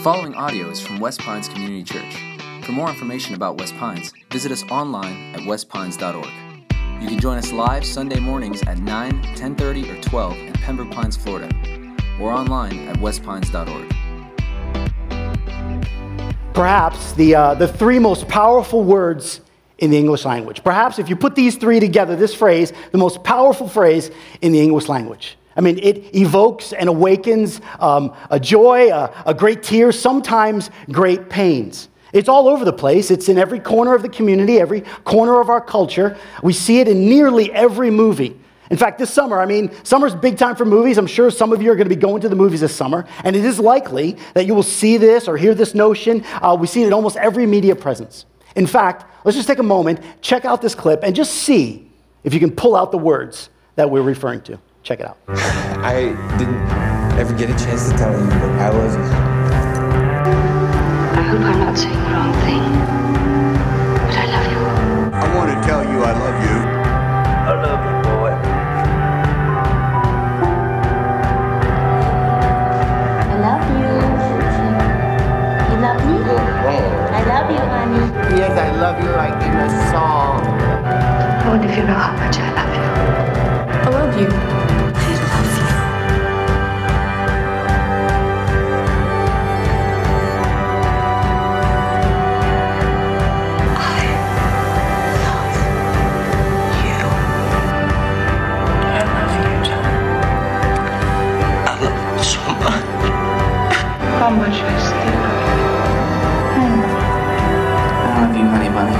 following audio is from West Pines Community Church. For more information about West Pines, visit us online at westpines.org. You can join us live Sunday mornings at 9, 10:30, or 12 in Pembroke Pines, Florida, or online at westpines.org. Perhaps the, uh, the three most powerful words in the English language. Perhaps if you put these three together, this phrase, the most powerful phrase in the English language. I mean, it evokes and awakens um, a joy, a, a great tear, sometimes great pains. It's all over the place. It's in every corner of the community, every corner of our culture. We see it in nearly every movie. In fact, this summer, I mean, summer's big time for movies. I'm sure some of you are going to be going to the movies this summer, and it is likely that you will see this or hear this notion. Uh, we see it in almost every media presence. In fact, let's just take a moment, check out this clip, and just see if you can pull out the words that we're referring to. Check it out. I didn't ever get a chance to tell you that I love you. I hope I'm not saying the wrong thing. But I love you. I want to tell you I love you. I love you, boy. I love you. You love me? I love you, honey. Yes, I love you like in a song. I wonder if you know how much I love you. I love you. How much I still love you. I love you, honey bunny.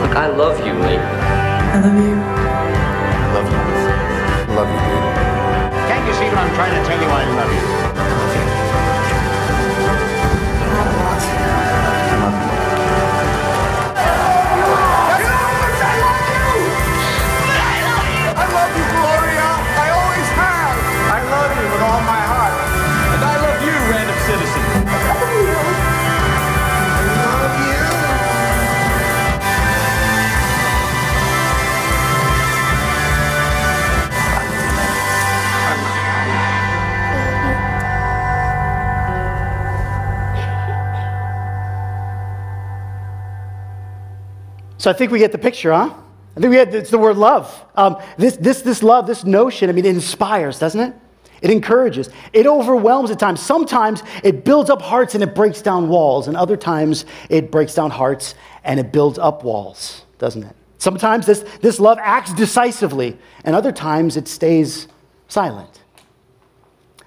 Look, I love you, Lee. I love you. So I think we get the picture, huh? I think we had it's the word love. Um, this, this, this love, this notion, I mean, it inspires, doesn't it? It encourages. It overwhelms at times. Sometimes it builds up hearts and it breaks down walls, and other times it breaks down hearts and it builds up walls, doesn't it? Sometimes this, this love acts decisively, and other times it stays silent.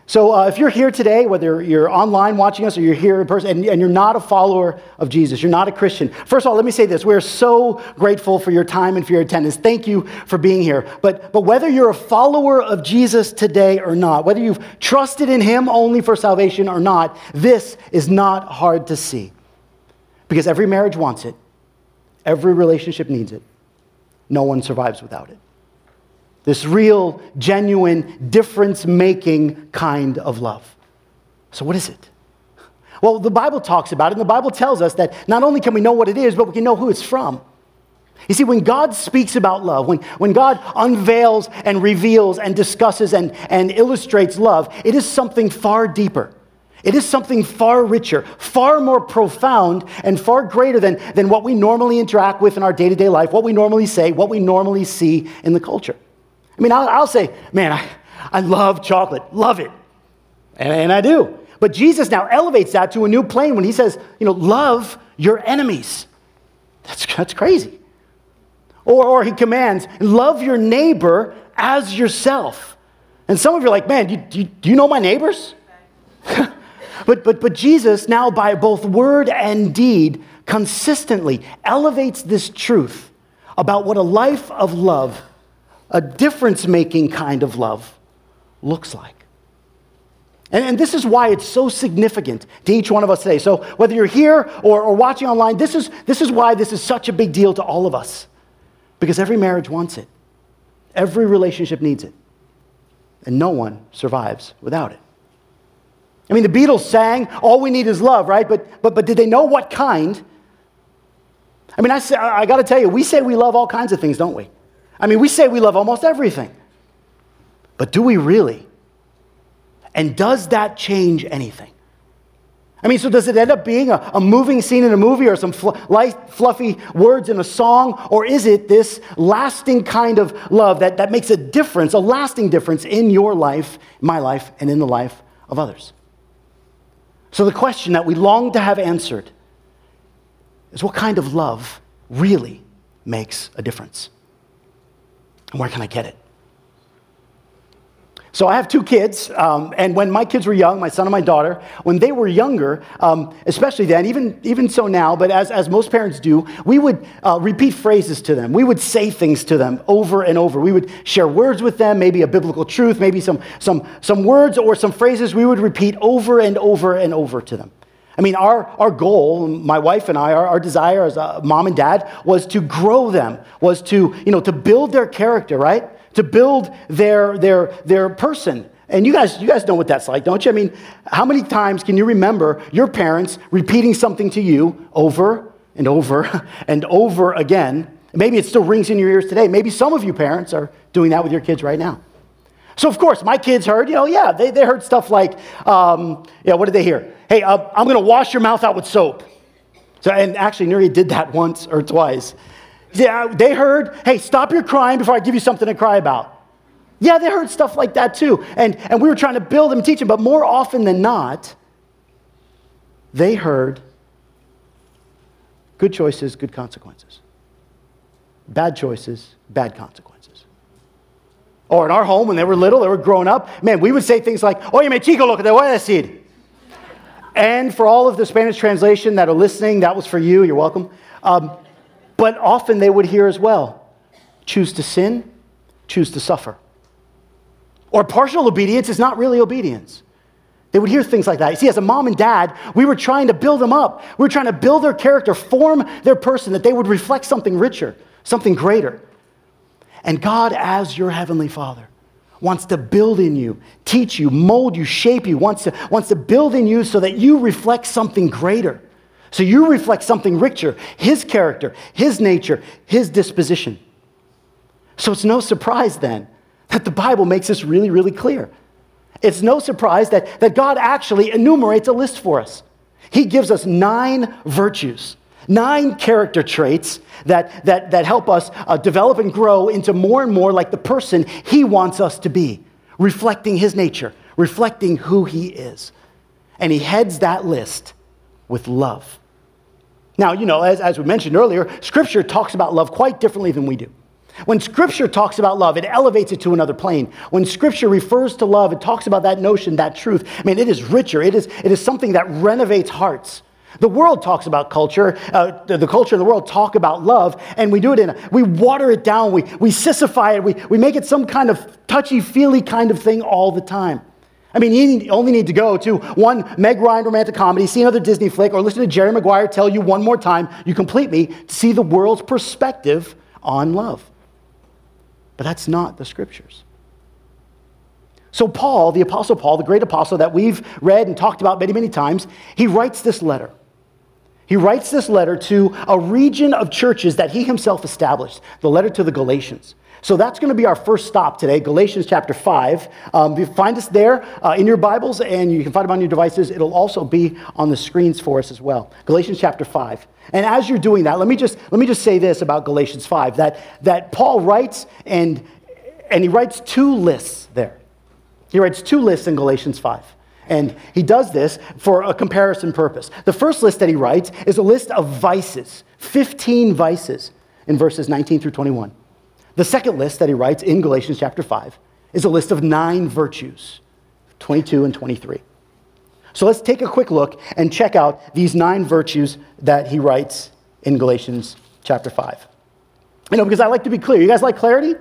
So, uh, if you're here today, whether you're online watching us or you're here in person, and, and you're not a follower of Jesus, you're not a Christian, first of all, let me say this. We're so grateful for your time and for your attendance. Thank you for being here. But, but whether you're a follower of Jesus today or not, whether you've trusted in Him only for salvation or not, this is not hard to see. Because every marriage wants it, every relationship needs it. No one survives without it. This real, genuine, difference making kind of love. So, what is it? Well, the Bible talks about it, and the Bible tells us that not only can we know what it is, but we can know who it's from. You see, when God speaks about love, when, when God unveils and reveals and discusses and, and illustrates love, it is something far deeper. It is something far richer, far more profound, and far greater than, than what we normally interact with in our day to day life, what we normally say, what we normally see in the culture. I mean, I'll, I'll say, man, I, I love chocolate, love it. And, and I do. But Jesus now elevates that to a new plane when he says, you know, love your enemies. That's, that's crazy. Or, or he commands, love your neighbor as yourself. And some of you are like, man, do you, do you know my neighbors? but, but, but Jesus, now by both word and deed, consistently elevates this truth about what a life of love a difference making kind of love looks like. And, and, this is why it's so significant to each one of us today. So, whether you're here or, or watching online, this is, this is why this is such a big deal to all of us. Because every marriage wants it, every relationship needs it, and no one survives without it. I mean, the Beatles sang, All we need is love, right? But, but, but did they know what kind? I mean, I, I got to tell you, we say we love all kinds of things, don't we? I mean, we say we love almost everything. But do we really? And does that change anything? I mean, so does it end up being a, a moving scene in a movie or some fl- light, fluffy words in a song? Or is it this lasting kind of love that, that makes a difference, a lasting difference in your life, my life, and in the life of others? So the question that we long to have answered is what kind of love really makes a difference? And where can I get it? So I have two kids, um, and when my kids were young, my son and my daughter, when they were younger, um, especially then, even, even so now, but as, as most parents do, we would uh, repeat phrases to them. We would say things to them over and over. We would share words with them, maybe a biblical truth, maybe some, some, some words or some phrases we would repeat over and over and over to them. I mean, our, our goal, my wife and I, our, our desire as a mom and dad was to grow them, was to, you know, to build their character, right? to build their, their, their person. And you guys, you guys know what that's like, don't you? I mean, how many times can you remember your parents repeating something to you over and over and over again? Maybe it still rings in your ears today. Maybe some of you parents are doing that with your kids right now. So, of course, my kids heard, you know, yeah, they, they heard stuff like, um, yeah, what did they hear? Hey, uh, I'm going to wash your mouth out with soap. So, and actually, Nuri did that once or twice. Yeah, they heard, hey, stop your crying before I give you something to cry about. Yeah, they heard stuff like that too. And, and we were trying to build them teach them, but more often than not, they heard good choices, good consequences. Bad choices, bad consequences. Or in our home, when they were little, they were growing up, man, we would say things like, Oye, me chico, lo que te voy. And for all of the Spanish translation that are listening, that was for you, you're welcome. Um, but often they would hear as well choose to sin, choose to suffer. Or partial obedience is not really obedience. They would hear things like that. You see, as a mom and dad, we were trying to build them up. We were trying to build their character, form their person, that they would reflect something richer, something greater. And God, as your heavenly Father, wants to build in you, teach you, mold you, shape you, wants to, wants to build in you so that you reflect something greater. So you reflect something richer his character, his nature, his disposition. So it's no surprise then that the Bible makes this really, really clear. It's no surprise that, that God actually enumerates a list for us. He gives us nine virtues, nine character traits that, that, that help us uh, develop and grow into more and more like the person He wants us to be, reflecting His nature, reflecting who He is. And He heads that list with love. Now, you know, as, as we mentioned earlier, Scripture talks about love quite differently than we do. When Scripture talks about love, it elevates it to another plane. When Scripture refers to love, it talks about that notion, that truth. I mean, it is richer. It is, it is something that renovates hearts. The world talks about culture. Uh, the, the, culture in the world talk about love, and we do it in a, we water it down. We, we sissify it. We, we make it some kind of touchy-feely kind of thing all the time. I mean, you only need to go to one Meg Ryan romantic comedy, see another Disney flick, or listen to Jerry Maguire tell you one more time, you complete me, to see the world's perspective on love. But that's not the scriptures. So, Paul, the Apostle Paul, the great apostle that we've read and talked about many, many times, he writes this letter. He writes this letter to a region of churches that he himself established, the letter to the Galatians. So that's going to be our first stop today, Galatians chapter 5. Um, you find us there uh, in your Bibles, and you can find them on your devices. It'll also be on the screens for us as well. Galatians chapter 5. And as you're doing that, let me just, let me just say this about Galatians 5 that, that Paul writes, and, and he writes two lists there. He writes two lists in Galatians 5. And he does this for a comparison purpose. The first list that he writes is a list of vices, 15 vices in verses 19 through 21. The second list that he writes in Galatians chapter 5 is a list of nine virtues, 22 and 23. So let's take a quick look and check out these nine virtues that he writes in Galatians chapter 5. You know, because I like to be clear. You guys like clarity?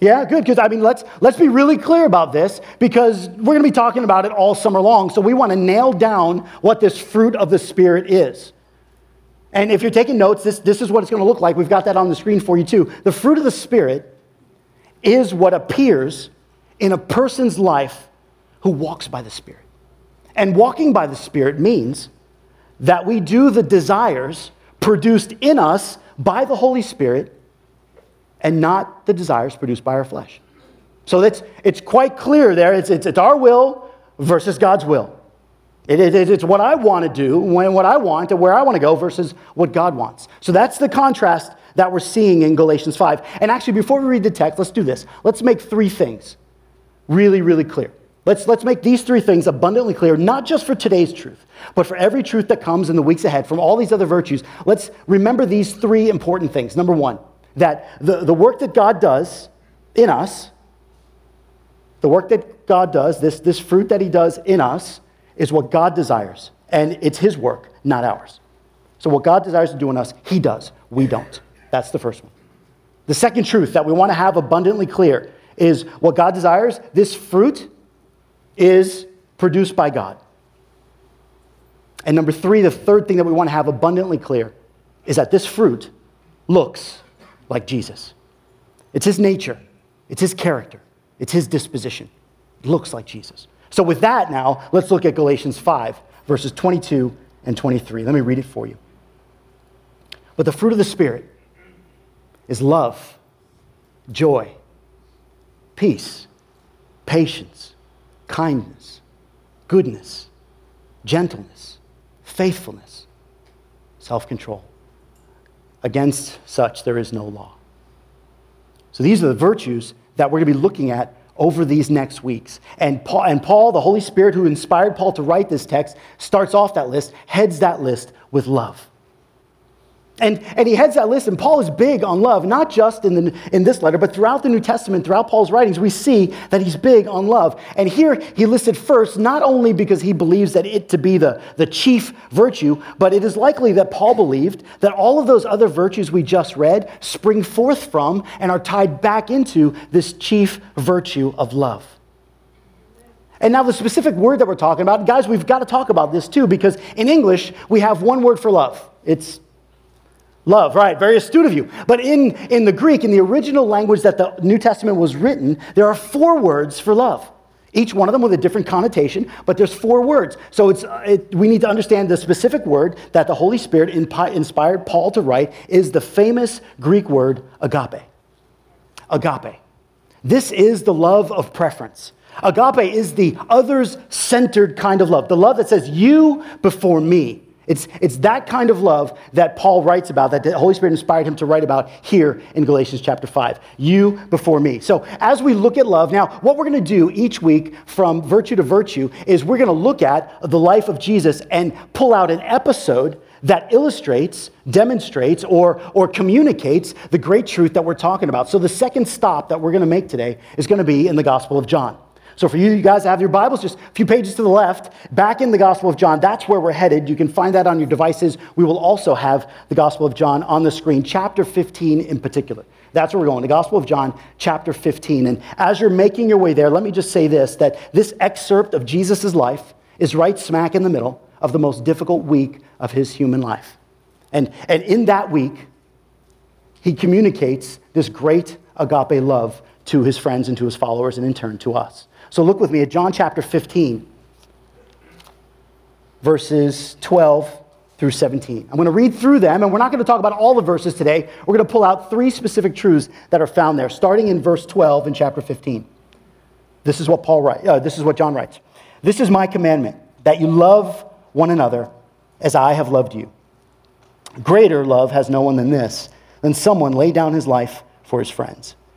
Yeah, good. Because I mean, let's let's be really clear about this because we're going to be talking about it all summer long. So we want to nail down what this fruit of the spirit is. And if you're taking notes, this, this is what it's going to look like. We've got that on the screen for you too. The fruit of the Spirit is what appears in a person's life who walks by the Spirit. And walking by the Spirit means that we do the desires produced in us by the Holy Spirit and not the desires produced by our flesh. So that's, it's quite clear there. It's, it's, it's our will versus God's will. It, it, it's what I want to do, when, what I want, and where I want to go versus what God wants. So that's the contrast that we're seeing in Galatians 5. And actually, before we read the text, let's do this. Let's make three things really, really clear. Let's, let's make these three things abundantly clear, not just for today's truth, but for every truth that comes in the weeks ahead from all these other virtues. Let's remember these three important things. Number one, that the, the work that God does in us, the work that God does, this, this fruit that He does in us, is what God desires. And it's His work, not ours. So, what God desires to do in us, He does. We don't. That's the first one. The second truth that we want to have abundantly clear is what God desires, this fruit is produced by God. And number three, the third thing that we want to have abundantly clear is that this fruit looks like Jesus. It's his nature, it's his character, it's his disposition. It looks like Jesus. So, with that, now, let's look at Galatians 5, verses 22 and 23. Let me read it for you. But the fruit of the Spirit is love, joy, peace, patience, kindness, goodness, gentleness, faithfulness, self control. Against such there is no law. So these are the virtues that we're going to be looking at over these next weeks. And Paul, and Paul, the Holy Spirit who inspired Paul to write this text, starts off that list, heads that list with love. And, and he heads that list, and Paul is big on love, not just in, the, in this letter, but throughout the New Testament, throughout Paul's writings, we see that he's big on love. And here he listed first, not only because he believes that it to be the, the chief virtue, but it is likely that Paul believed that all of those other virtues we just read spring forth from and are tied back into this chief virtue of love. And now, the specific word that we're talking about, guys, we've got to talk about this too, because in English, we have one word for love it's Love, right, very astute of you. But in, in the Greek, in the original language that the New Testament was written, there are four words for love. Each one of them with a different connotation, but there's four words. So it's, uh, it, we need to understand the specific word that the Holy Spirit inspired Paul to write is the famous Greek word agape. Agape. This is the love of preference. Agape is the others centered kind of love, the love that says, You before me. It's, it's that kind of love that Paul writes about, that the Holy Spirit inspired him to write about here in Galatians chapter 5. You before me. So, as we look at love, now, what we're going to do each week from virtue to virtue is we're going to look at the life of Jesus and pull out an episode that illustrates, demonstrates, or, or communicates the great truth that we're talking about. So, the second stop that we're going to make today is going to be in the Gospel of John. So, for you, you guys have your Bibles, just a few pages to the left, back in the Gospel of John. That's where we're headed. You can find that on your devices. We will also have the Gospel of John on the screen, chapter 15 in particular. That's where we're going, the Gospel of John, chapter 15. And as you're making your way there, let me just say this that this excerpt of Jesus' life is right smack in the middle of the most difficult week of his human life. And, and in that week, he communicates this great agape love to his friends and to his followers, and in turn to us. So look with me at John chapter 15, verses 12 through 17. I'm going to read through them, and we're not going to talk about all the verses today. We're going to pull out three specific truths that are found there, starting in verse 12 in chapter 15. This is what Paul writes. Uh, this is what John writes. This is my commandment, that you love one another as I have loved you. Greater love has no one than this, than someone lay down his life for his friends.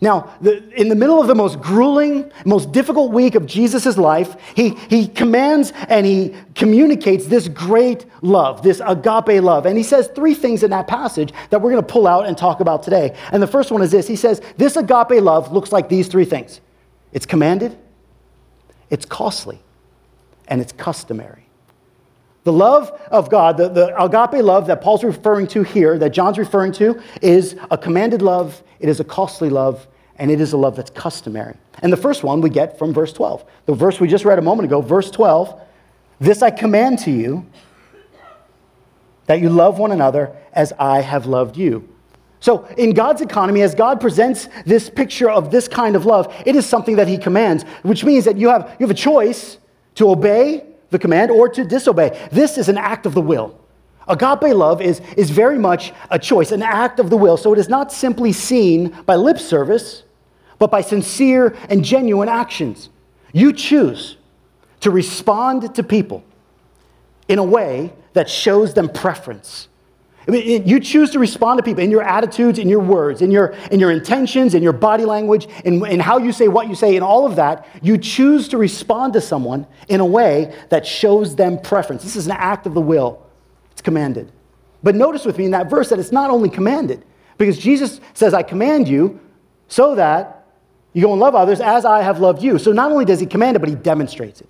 Now, the, in the middle of the most grueling, most difficult week of Jesus' life, he, he commands and he communicates this great love, this agape love. And he says three things in that passage that we're going to pull out and talk about today. And the first one is this He says, This agape love looks like these three things it's commanded, it's costly, and it's customary. The love of God, the, the agape love that Paul's referring to here, that John's referring to, is a commanded love, it is a costly love, and it is a love that's customary. And the first one we get from verse 12. The verse we just read a moment ago, verse 12, This I command to you that you love one another as I have loved you. So, in God's economy, as God presents this picture of this kind of love, it is something that He commands, which means that you have, you have a choice to obey the command or to disobey. This is an act of the will. Agape love is, is very much a choice, an act of the will. So, it is not simply seen by lip service, but by sincere and genuine actions. You choose to respond to people in a way that shows them preference. I mean, you choose to respond to people in your attitudes, in your words, in your, in your intentions, in your body language, in, in how you say what you say, in all of that. You choose to respond to someone in a way that shows them preference. This is an act of the will, it's commanded. But notice with me in that verse that it's not only commanded, because Jesus says, I command you so that you go and love others as I have loved you. So not only does he command it, but he demonstrates it.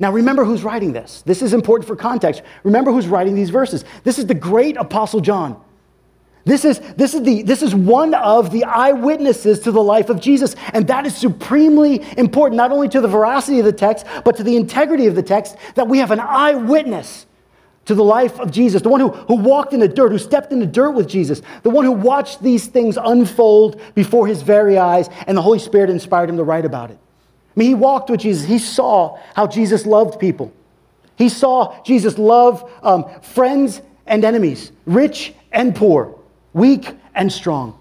Now, remember who's writing this. This is important for context. Remember who's writing these verses. This is the great Apostle John. This is, this, is the, this is one of the eyewitnesses to the life of Jesus. And that is supremely important, not only to the veracity of the text, but to the integrity of the text, that we have an eyewitness to the life of Jesus, the one who, who walked in the dirt, who stepped in the dirt with Jesus, the one who watched these things unfold before his very eyes, and the Holy Spirit inspired him to write about it mean, he walked with Jesus. He saw how Jesus loved people. He saw Jesus love um, friends and enemies, rich and poor, weak and strong.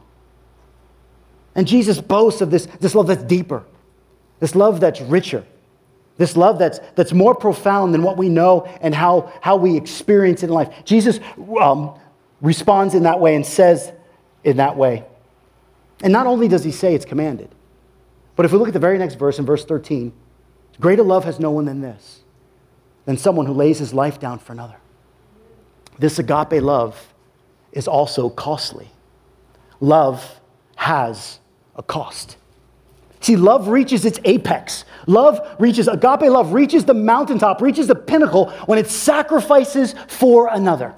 And Jesus boasts of this, this love that's deeper, this love that's richer, this love that's, that's more profound than what we know and how, how we experience it in life. Jesus um, responds in that way and says in that way. And not only does he say it's commanded, but if we look at the very next verse in verse 13, greater love has no one than this, than someone who lays his life down for another. This agape love is also costly. Love has a cost. See, love reaches its apex. Love reaches, agape love reaches the mountaintop, reaches the pinnacle when it sacrifices for another.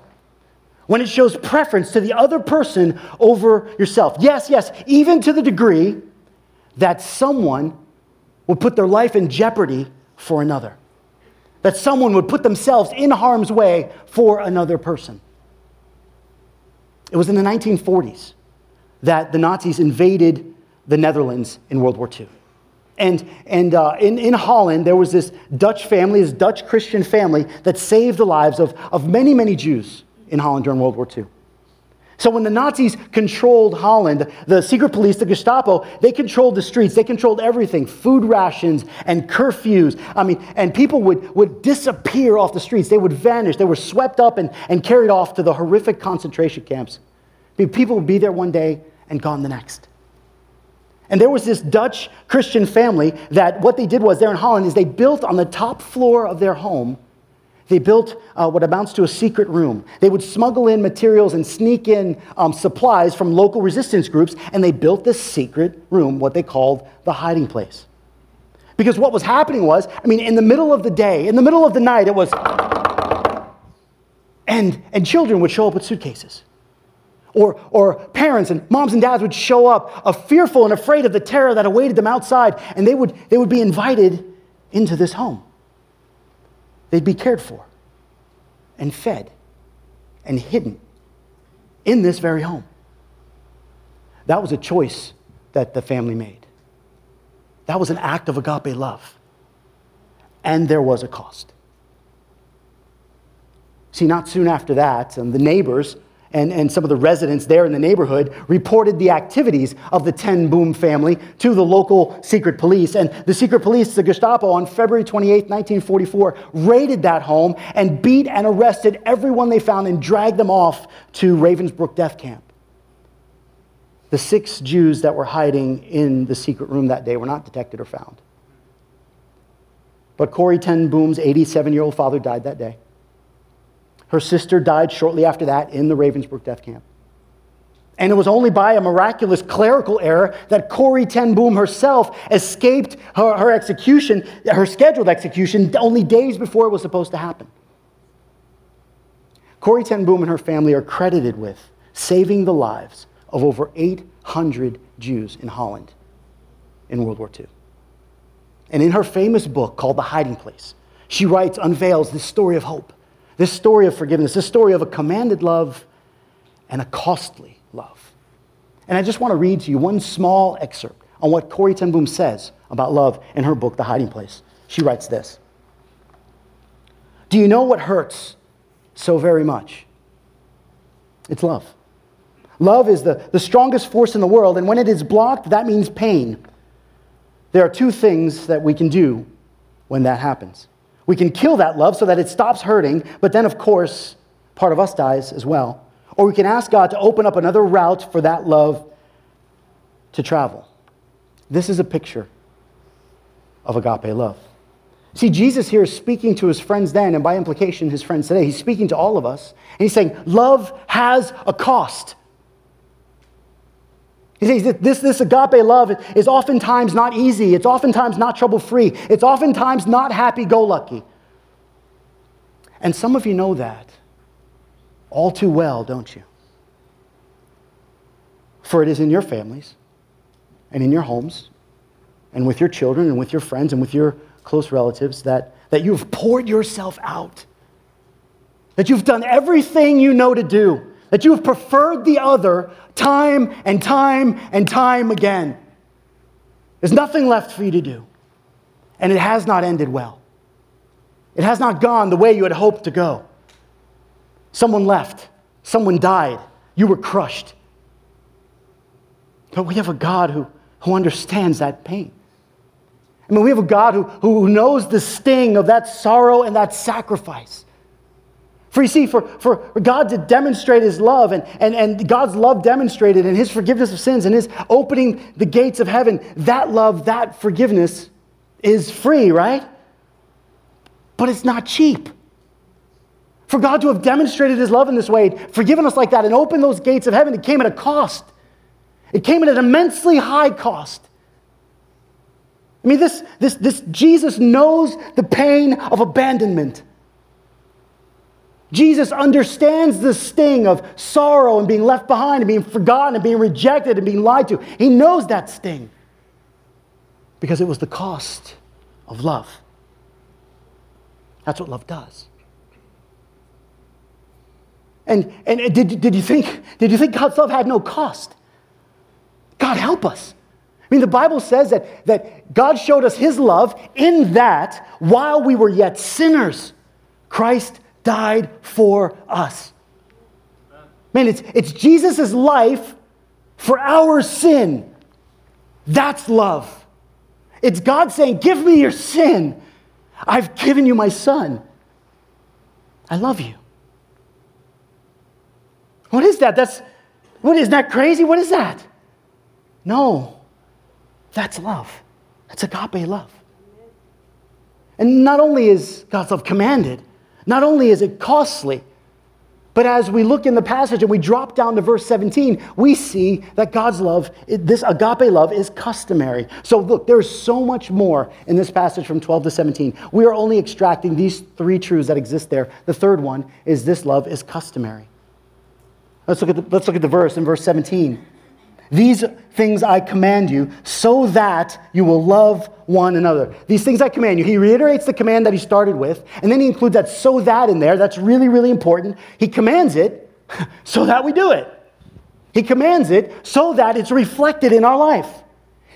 When it shows preference to the other person over yourself. Yes, yes, even to the degree that someone would put their life in jeopardy for another, that someone would put themselves in harm's way for another person. It was in the 1940s that the Nazis invaded the Netherlands in World War II. And, and uh, in, in Holland, there was this Dutch family, this Dutch Christian family, that saved the lives of, of many, many Jews in Holland during World War II. So when the Nazis controlled Holland, the secret police, the Gestapo, they controlled the streets, they controlled everything, food rations and curfews. I mean, and people would, would disappear off the streets. They would vanish. They were swept up and, and carried off to the horrific concentration camps. People would be there one day and gone the next. And there was this Dutch Christian family that what they did was there in Holland is they built on the top floor of their home they built uh, what amounts to a secret room. They would smuggle in materials and sneak in um, supplies from local resistance groups, and they built this secret room, what they called the hiding place. Because what was happening was, I mean, in the middle of the day, in the middle of the night, it was, and, and children would show up with suitcases. Or, or parents and moms and dads would show up uh, fearful and afraid of the terror that awaited them outside, and they would, they would be invited into this home. They'd be cared for and fed and hidden in this very home. That was a choice that the family made. That was an act of agape love. And there was a cost. See, not soon after that, and the neighbors and, and some of the residents there in the neighborhood reported the activities of the Ten Boom family to the local secret police. And the secret police, the Gestapo, on February 28, 1944, raided that home and beat and arrested everyone they found and dragged them off to Ravensbrück death camp. The six Jews that were hiding in the secret room that day were not detected or found. But Corrie Ten Boom's 87 year old father died that day. Her sister died shortly after that in the Ravensbrück death camp. And it was only by a miraculous clerical error that Corrie Ten Boom herself escaped her, her execution, her scheduled execution, only days before it was supposed to happen. Corrie Ten Boom and her family are credited with saving the lives of over 800 Jews in Holland in World War II. And in her famous book called The Hiding Place, she writes, unveils this story of hope, this story of forgiveness, this story of a commanded love and a costly love. And I just want to read to you one small excerpt on what Corrie ten Boom says about love in her book, The Hiding Place. She writes this Do you know what hurts so very much? It's love. Love is the, the strongest force in the world, and when it is blocked, that means pain. There are two things that we can do when that happens. We can kill that love so that it stops hurting, but then, of course, part of us dies as well. Or we can ask God to open up another route for that love to travel. This is a picture of agape love. See, Jesus here is speaking to his friends then, and by implication, his friends today. He's speaking to all of us, and he's saying, Love has a cost. He says this, this agape love is oftentimes not easy. It's oftentimes not trouble free. It's oftentimes not happy go lucky. And some of you know that all too well, don't you? For it is in your families and in your homes and with your children and with your friends and with your close relatives that, that you've poured yourself out, that you've done everything you know to do that you have preferred the other time and time and time again. There's nothing left for you to do. And it has not ended well. It has not gone the way you had hoped to go. Someone left, someone died, you were crushed. But we have a God who, who understands that pain. I mean, we have a God who, who knows the sting of that sorrow and that sacrifice. For you see, for, for God to demonstrate his love and, and, and God's love demonstrated in his forgiveness of sins and his opening the gates of heaven, that love, that forgiveness is free, right? But it's not cheap. For God to have demonstrated his love in this way, forgiven us like that, and opened those gates of heaven, it came at a cost. It came at an immensely high cost. I mean, this, this, this Jesus knows the pain of abandonment. Jesus understands the sting of sorrow and being left behind and being forgotten and being rejected and being lied to. He knows that sting because it was the cost of love. That's what love does. And, and did, did, you think, did you think God's love had no cost? God help us. I mean, the Bible says that, that God showed us his love in that while we were yet sinners, Christ died for us. Man, it's, it's Jesus' life for our sin. That's love. It's God saying, Give me your sin. I've given you my son. I love you. What is that? That's what is that crazy? What is that? No. That's love. That's agape love. And not only is God's love commanded, not only is it costly, but as we look in the passage and we drop down to verse 17, we see that God's love, this agape love, is customary. So look, there's so much more in this passage from 12 to 17. We are only extracting these three truths that exist there. The third one is this love is customary. Let's look at the, let's look at the verse in verse 17. These things I command you so that you will love one another. These things I command you. He reiterates the command that he started with, and then he includes that so that in there. That's really, really important. He commands it so that we do it. He commands it so that it's reflected in our life.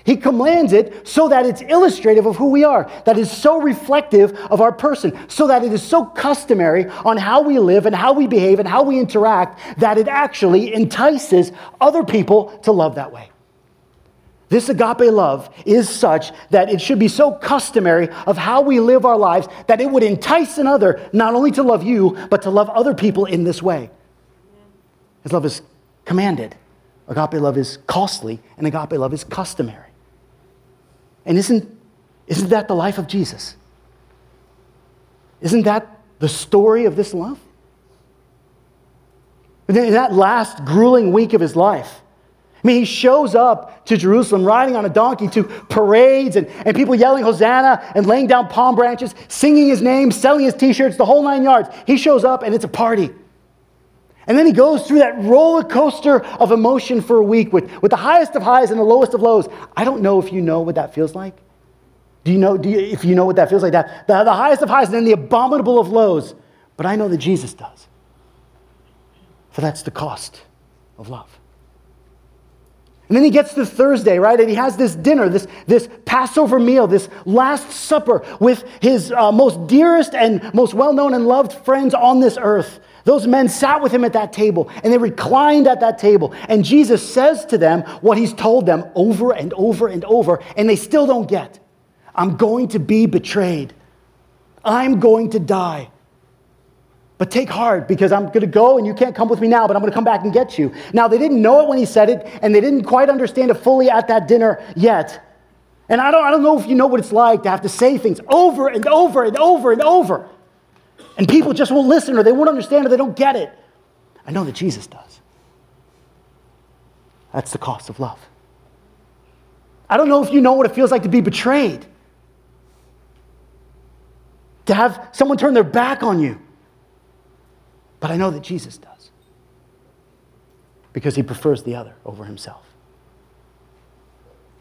He commands it so that it's illustrative of who we are, that is so reflective of our person, so that it is so customary on how we live and how we behave and how we interact that it actually entices other people to love that way. This agape love is such that it should be so customary of how we live our lives that it would entice another not only to love you, but to love other people in this way. His love is commanded, agape love is costly, and agape love is customary. And isn't, isn't that the life of Jesus? Isn't that the story of this love? In that last grueling week of his life, I mean, he shows up to Jerusalem riding on a donkey to parades and, and people yelling Hosanna and laying down palm branches, singing his name, selling his t shirts, the whole nine yards. He shows up and it's a party. And then he goes through that roller coaster of emotion for a week with, with the highest of highs and the lowest of lows. I don't know if you know what that feels like. Do you know, do you, if you know what that feels like, that the, the highest of highs and then the abominable of lows. But I know that Jesus does. For that's the cost of love. And then he gets to Thursday, right? And he has this dinner, this, this Passover meal, this Last Supper with his uh, most dearest and most well known and loved friends on this earth. Those men sat with him at that table and they reclined at that table. And Jesus says to them what he's told them over and over and over, and they still don't get. I'm going to be betrayed. I'm going to die. But take heart because I'm going to go and you can't come with me now, but I'm going to come back and get you. Now, they didn't know it when he said it, and they didn't quite understand it fully at that dinner yet. And I don't, I don't know if you know what it's like to have to say things over and over and over and over. And people just won't listen or they won't understand or they don't get it. I know that Jesus does. That's the cost of love. I don't know if you know what it feels like to be betrayed, to have someone turn their back on you. But I know that Jesus does because he prefers the other over himself.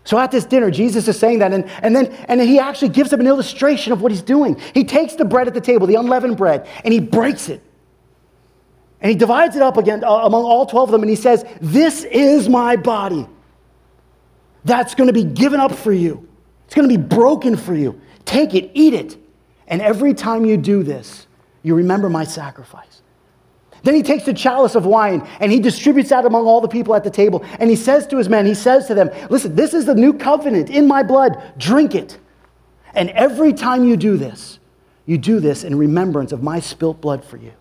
So at this dinner, Jesus is saying that, and, and, then, and then he actually gives them an illustration of what he's doing. He takes the bread at the table, the unleavened bread, and he breaks it. And he divides it up again uh, among all 12 of them, and he says, This is my body that's going to be given up for you. It's going to be broken for you. Take it, eat it. And every time you do this, you remember my sacrifice. Then he takes the chalice of wine and he distributes that among all the people at the table. And he says to his men, he says to them, Listen, this is the new covenant in my blood. Drink it. And every time you do this, you do this in remembrance of my spilt blood for you.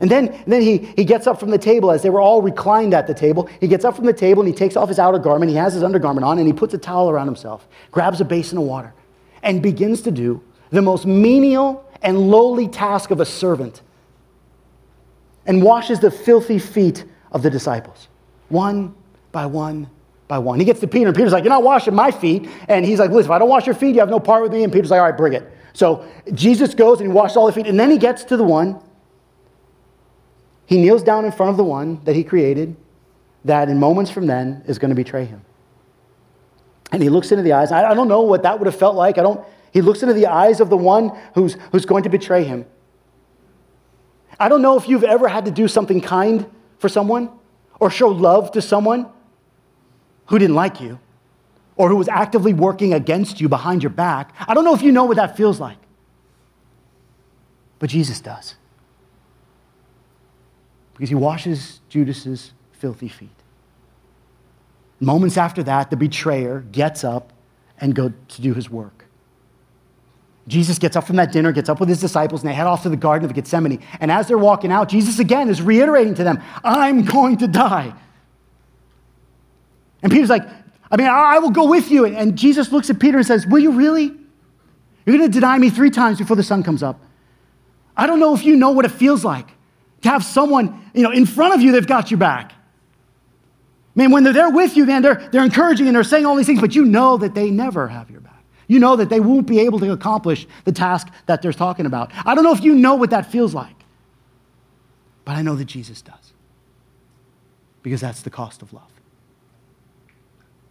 And then, and then he, he gets up from the table as they were all reclined at the table. He gets up from the table and he takes off his outer garment. He has his undergarment on and he puts a towel around himself, grabs a basin of water, and begins to do the most menial and lowly task of a servant and washes the filthy feet of the disciples, one by one by one. He gets to Peter, and Peter's like, You're not washing my feet. And he's like, Listen, if I don't wash your feet, you have no part with me. And Peter's like, All right, bring it. So Jesus goes and he washes all the feet. And then he gets to the one. He kneels down in front of the one that he created, that in moments from then is going to betray him. And he looks into the eyes. I don't know what that would have felt like. I don't, he looks into the eyes of the one who's, who's going to betray him. I don't know if you've ever had to do something kind for someone or show love to someone who didn't like you or who was actively working against you behind your back. I don't know if you know what that feels like. But Jesus does. Because he washes Judas's filthy feet. Moments after that, the betrayer gets up and goes to do his work. Jesus gets up from that dinner, gets up with his disciples, and they head off to the Garden of Gethsemane. And as they're walking out, Jesus again is reiterating to them, I'm going to die. And Peter's like, I mean, I will go with you. And Jesus looks at Peter and says, Will you really? You're going to deny me three times before the sun comes up. I don't know if you know what it feels like to have someone, you know, in front of you that's got your back. Man, when they're there with you, man, they're, they're encouraging and they're saying all these things, but you know that they never have your back. You know that they won't be able to accomplish the task that they're talking about. I don't know if you know what that feels like, but I know that Jesus does. Because that's the cost of love.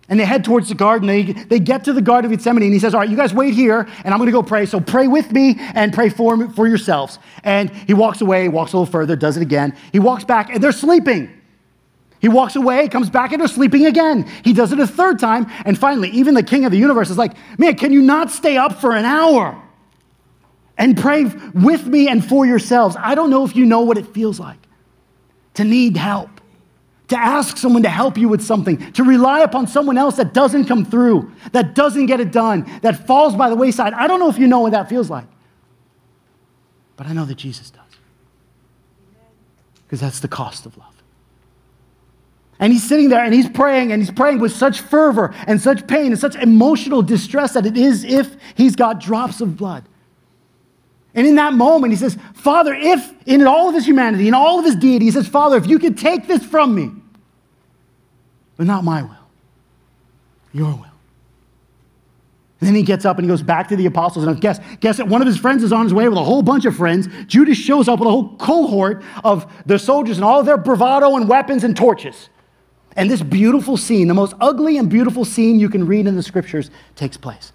And they head towards the garden. They, they get to the Garden of Gethsemane, and he says, All right, you guys wait here, and I'm going to go pray. So pray with me and pray for, for yourselves. And he walks away, walks a little further, does it again. He walks back, and they're sleeping. He walks away, comes back, and they're sleeping again. He does it a third time, and finally, even the king of the universe is like, Man, can you not stay up for an hour and pray with me and for yourselves? I don't know if you know what it feels like to need help, to ask someone to help you with something, to rely upon someone else that doesn't come through, that doesn't get it done, that falls by the wayside. I don't know if you know what that feels like, but I know that Jesus does. Because that's the cost of love. And he's sitting there and he's praying and he's praying with such fervor and such pain and such emotional distress that it is if he's got drops of blood. And in that moment, he says, Father, if in all of his humanity, in all of his deity, he says, Father, if you could take this from me, but not my will, your will. And then he gets up and he goes back to the apostles. And guess, guess that one of his friends is on his way with a whole bunch of friends. Judas shows up with a whole cohort of the soldiers and all their bravado and weapons and torches. And this beautiful scene, the most ugly and beautiful scene you can read in the scriptures, takes place.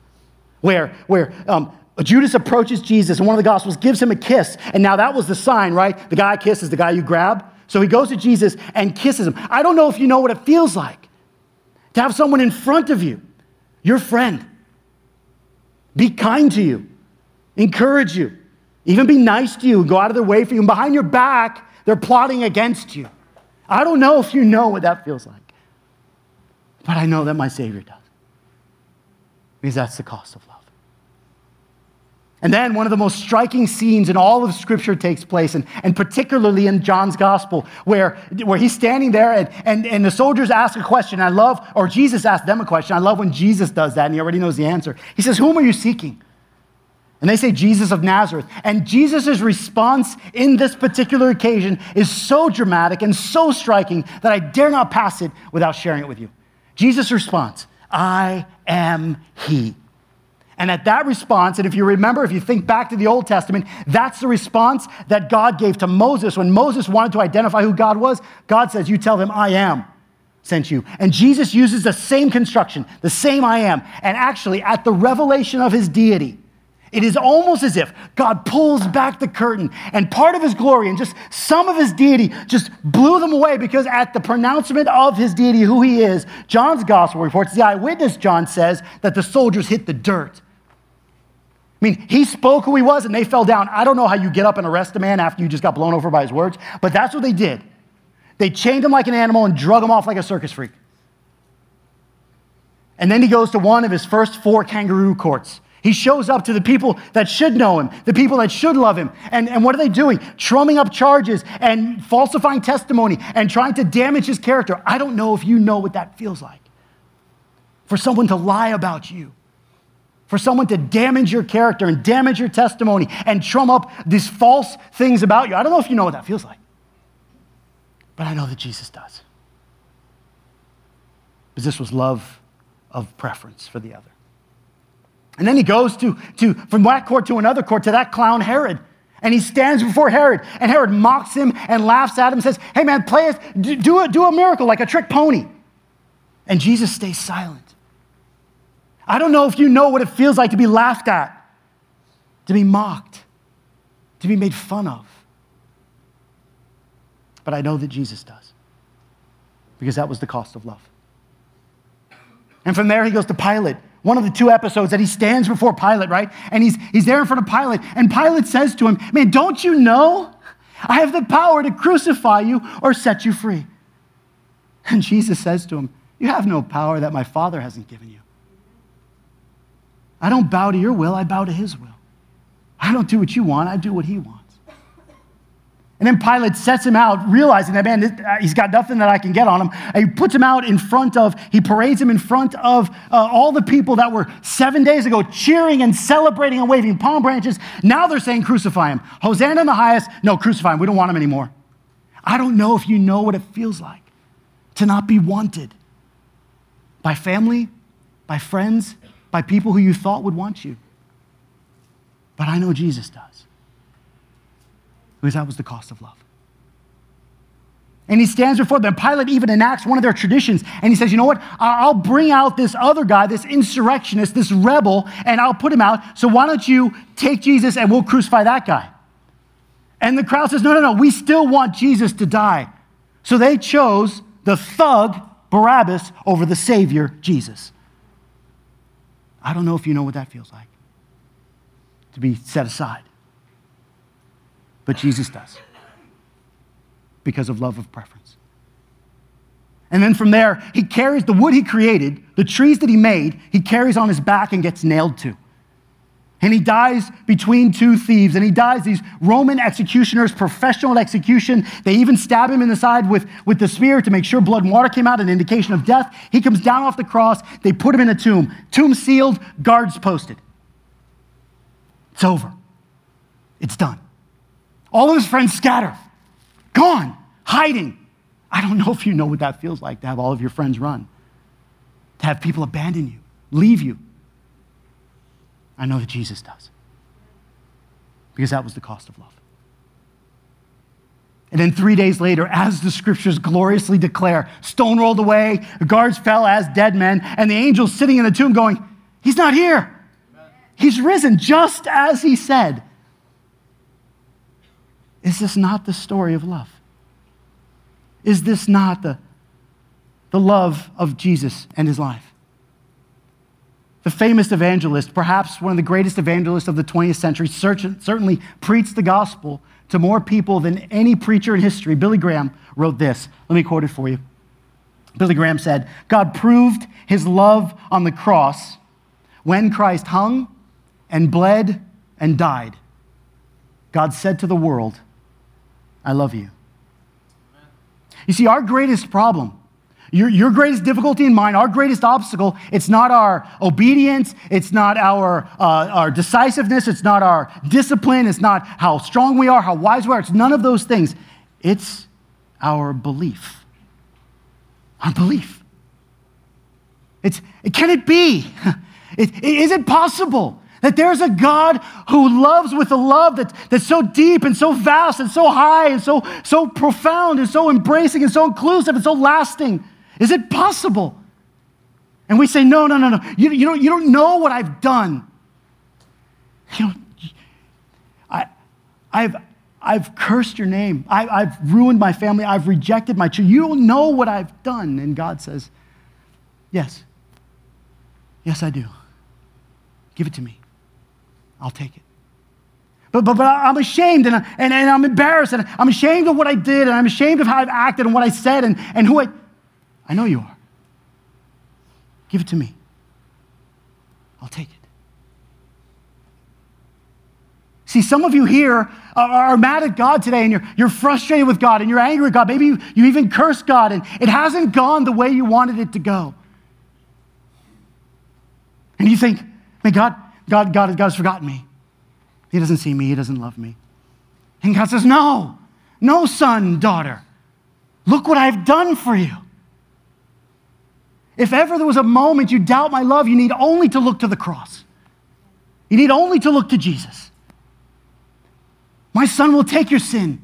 where, where um, Judas approaches Jesus and one of the Gospels, gives him a kiss. And now that was the sign, right? The guy kisses the guy you grab. So he goes to Jesus and kisses him. I don't know if you know what it feels like to have someone in front of you, your friend, be kind to you, encourage you, even be nice to you, go out of their way for you. And behind your back, they're plotting against you. I don't know if you know what that feels like, but I know that my Savior does. Because that's the cost of love. And then one of the most striking scenes in all of Scripture takes place, and, and particularly in John's Gospel, where, where he's standing there and, and, and the soldiers ask a question. I love, or Jesus asked them a question. I love when Jesus does that and he already knows the answer. He says, Whom are you seeking? And they say, Jesus of Nazareth. And Jesus' response in this particular occasion is so dramatic and so striking that I dare not pass it without sharing it with you. Jesus' response, I am He. And at that response, and if you remember, if you think back to the Old Testament, that's the response that God gave to Moses when Moses wanted to identify who God was. God says, You tell them, I am sent you. And Jesus uses the same construction, the same I am. And actually, at the revelation of his deity, it is almost as if God pulls back the curtain and part of his glory and just some of his deity just blew them away because at the pronouncement of his deity, who he is, John's gospel reports, the eyewitness John says that the soldiers hit the dirt. I mean, he spoke who he was and they fell down. I don't know how you get up and arrest a man after you just got blown over by his words, but that's what they did. They chained him like an animal and drug him off like a circus freak. And then he goes to one of his first four kangaroo courts. He shows up to the people that should know him, the people that should love him. And, and what are they doing? Trumming up charges and falsifying testimony and trying to damage his character. I don't know if you know what that feels like. For someone to lie about you for someone to damage your character and damage your testimony and trum up these false things about you. I don't know if you know what that feels like, but I know that Jesus does. Because this was love of preference for the other. And then he goes to, to from that court to another court to that clown Herod. And he stands before Herod, and Herod mocks him and laughs at him and says, Hey man, play us, do a, do a miracle like a trick pony. And Jesus stays silent. I don't know if you know what it feels like to be laughed at, to be mocked, to be made fun of. But I know that Jesus does, because that was the cost of love. And from there, he goes to Pilate. One of the two episodes that he stands before Pilate, right? And he's, he's there in front of Pilate. And Pilate says to him, Man, don't you know? I have the power to crucify you or set you free. And Jesus says to him, You have no power that my Father hasn't given you. I don't bow to your will, I bow to his will. I don't do what you want, I do what he wants. And then Pilate sets him out, realizing that, man, this, uh, he's got nothing that I can get on him. He puts him out in front of, he parades him in front of uh, all the people that were seven days ago cheering and celebrating and waving palm branches. Now they're saying, crucify him. Hosanna in the highest. No, crucify him. We don't want him anymore. I don't know if you know what it feels like to not be wanted by family, by friends, by people who you thought would want you. But I know Jesus does. Because that was the cost of love. And he stands before them. Pilate even enacts one of their traditions. And he says, You know what? I'll bring out this other guy, this insurrectionist, this rebel, and I'll put him out. So why don't you take Jesus and we'll crucify that guy? And the crowd says, No, no, no. We still want Jesus to die. So they chose the thug, Barabbas, over the Savior, Jesus. I don't know if you know what that feels like to be set aside. But Jesus does because of love of preference. And then from there, he carries the wood he created, the trees that he made, he carries on his back and gets nailed to. And he dies between two thieves. And he dies these Roman executioners, professional execution. They even stab him in the side with, with the spear to make sure blood and water came out, an indication of death. He comes down off the cross. They put him in a tomb. Tomb sealed, guards posted. It's over. It's done. All of his friends scatter, gone, hiding. I don't know if you know what that feels like to have all of your friends run, to have people abandon you, leave you. I know that Jesus does. Because that was the cost of love. And then three days later, as the scriptures gloriously declare, stone rolled away, the guards fell as dead men, and the angels sitting in the tomb going, He's not here. He's risen just as he said. Is this not the story of love? Is this not the, the love of Jesus and his life? The famous evangelist, perhaps one of the greatest evangelists of the 20th century, certainly preached the gospel to more people than any preacher in history. Billy Graham wrote this. Let me quote it for you. Billy Graham said, God proved his love on the cross when Christ hung and bled and died. God said to the world, I love you. You see, our greatest problem, your, your greatest difficulty in mine, our greatest obstacle, it's not our obedience, it's not our, uh, our decisiveness, it's not our discipline, it's not how strong we are, how wise we are, it's none of those things. It's our belief. Our belief. It's, can it be? It, is it possible that there's a God who loves with a love that, that's so deep and so vast and so high and so, so profound and so embracing and so inclusive and so lasting. Is it possible? And we say, no, no, no, no. You, you, don't, you don't know what I've done. You know, I, I've, I've cursed your name. I, I've ruined my family. I've rejected my children. You don't know what I've done. And God says, yes. Yes, I do. Give it to me. I'll take it. But, but, but I'm ashamed and, and, and I'm embarrassed and I'm ashamed of what I did and I'm ashamed of how I've acted and what I said and, and who I. I know you are. Give it to me. I'll take it. See, some of you here are mad at God today and you're, you're frustrated with God and you're angry with God. Maybe you, you even curse God and it hasn't gone the way you wanted it to go. And you think, man, God, God, God, God has forgotten me. He doesn't see me. He doesn't love me. And God says, No, no, son, daughter. Look what I've done for you. If ever there was a moment you doubt my love, you need only to look to the cross. You need only to look to Jesus. My son will take your sin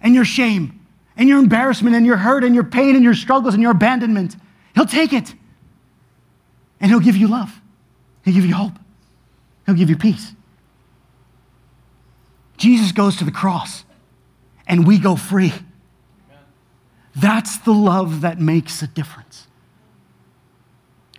and your shame and your embarrassment and your hurt and your pain and your struggles and your abandonment. He'll take it and he'll give you love. He'll give you hope. He'll give you peace. Jesus goes to the cross and we go free. That's the love that makes a difference.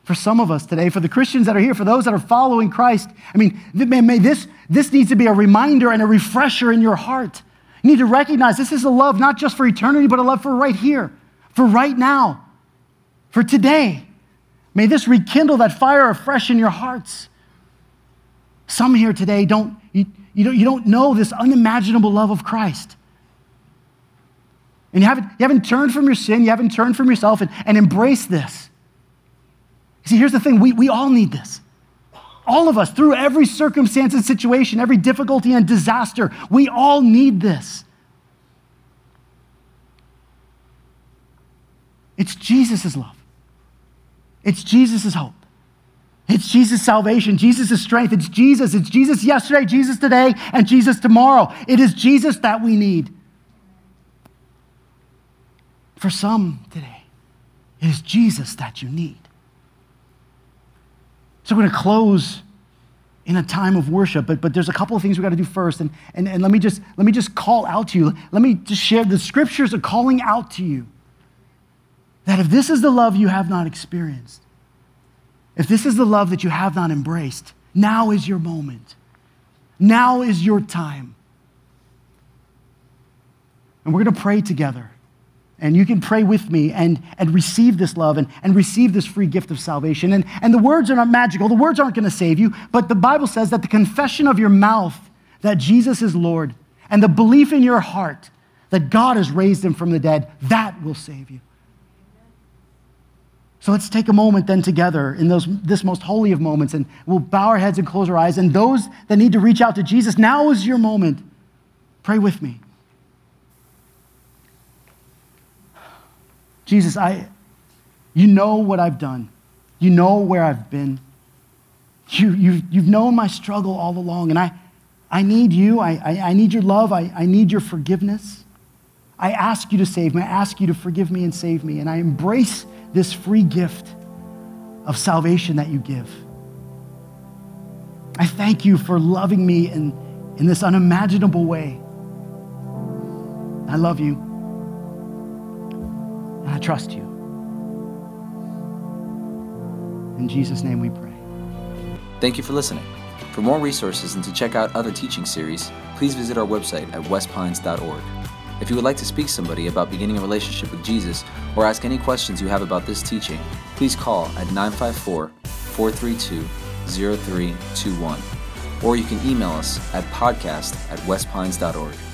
For some of us today, for the Christians that are here, for those that are following Christ, I mean, may this, this needs to be a reminder and a refresher in your heart. You need to recognize this is a love not just for eternity, but a love for right here, for right now, for today. May this rekindle that fire afresh in your hearts. Some here today don't, you, you, don't, you don't know this unimaginable love of Christ. And you haven't, you haven't turned from your sin, you haven't turned from yourself and, and embraced this. See, here's the thing we, we all need this. All of us, through every circumstance and situation, every difficulty and disaster, we all need this. It's Jesus' love, it's Jesus' hope. It's Jesus' salvation, Jesus' strength. It's Jesus. It's Jesus yesterday, Jesus today, and Jesus tomorrow. It is Jesus that we need. For some today, it is Jesus that you need. So we're going to close in a time of worship, but, but there's a couple of things we got to do first. And, and, and let, me just, let me just call out to you. Let me just share the scriptures are calling out to you that if this is the love you have not experienced, if this is the love that you have not embraced, now is your moment. Now is your time. And we're going to pray together. And you can pray with me and, and receive this love and, and receive this free gift of salvation. And, and the words are not magical, the words aren't going to save you, but the Bible says that the confession of your mouth that Jesus is Lord and the belief in your heart that God has raised him from the dead, that will save you. So let's take a moment then together in those, this most holy of moments, and we'll bow our heads and close our eyes. And those that need to reach out to Jesus, now is your moment. Pray with me. Jesus, I, you know what I've done. You know where I've been. You, you've, you've known my struggle all along, and I, I need you. I, I, I need your love. I, I need your forgiveness. I ask you to save me. I ask you to forgive me and save me. And I embrace this free gift of salvation that you give. I thank you for loving me in, in this unimaginable way. I love you. And I trust you. In Jesus' name we pray. Thank you for listening. For more resources and to check out other teaching series, please visit our website at westpines.org. If you would like to speak to somebody about beginning a relationship with Jesus or ask any questions you have about this teaching, please call at 954 432 0321. Or you can email us at podcast at westpines.org.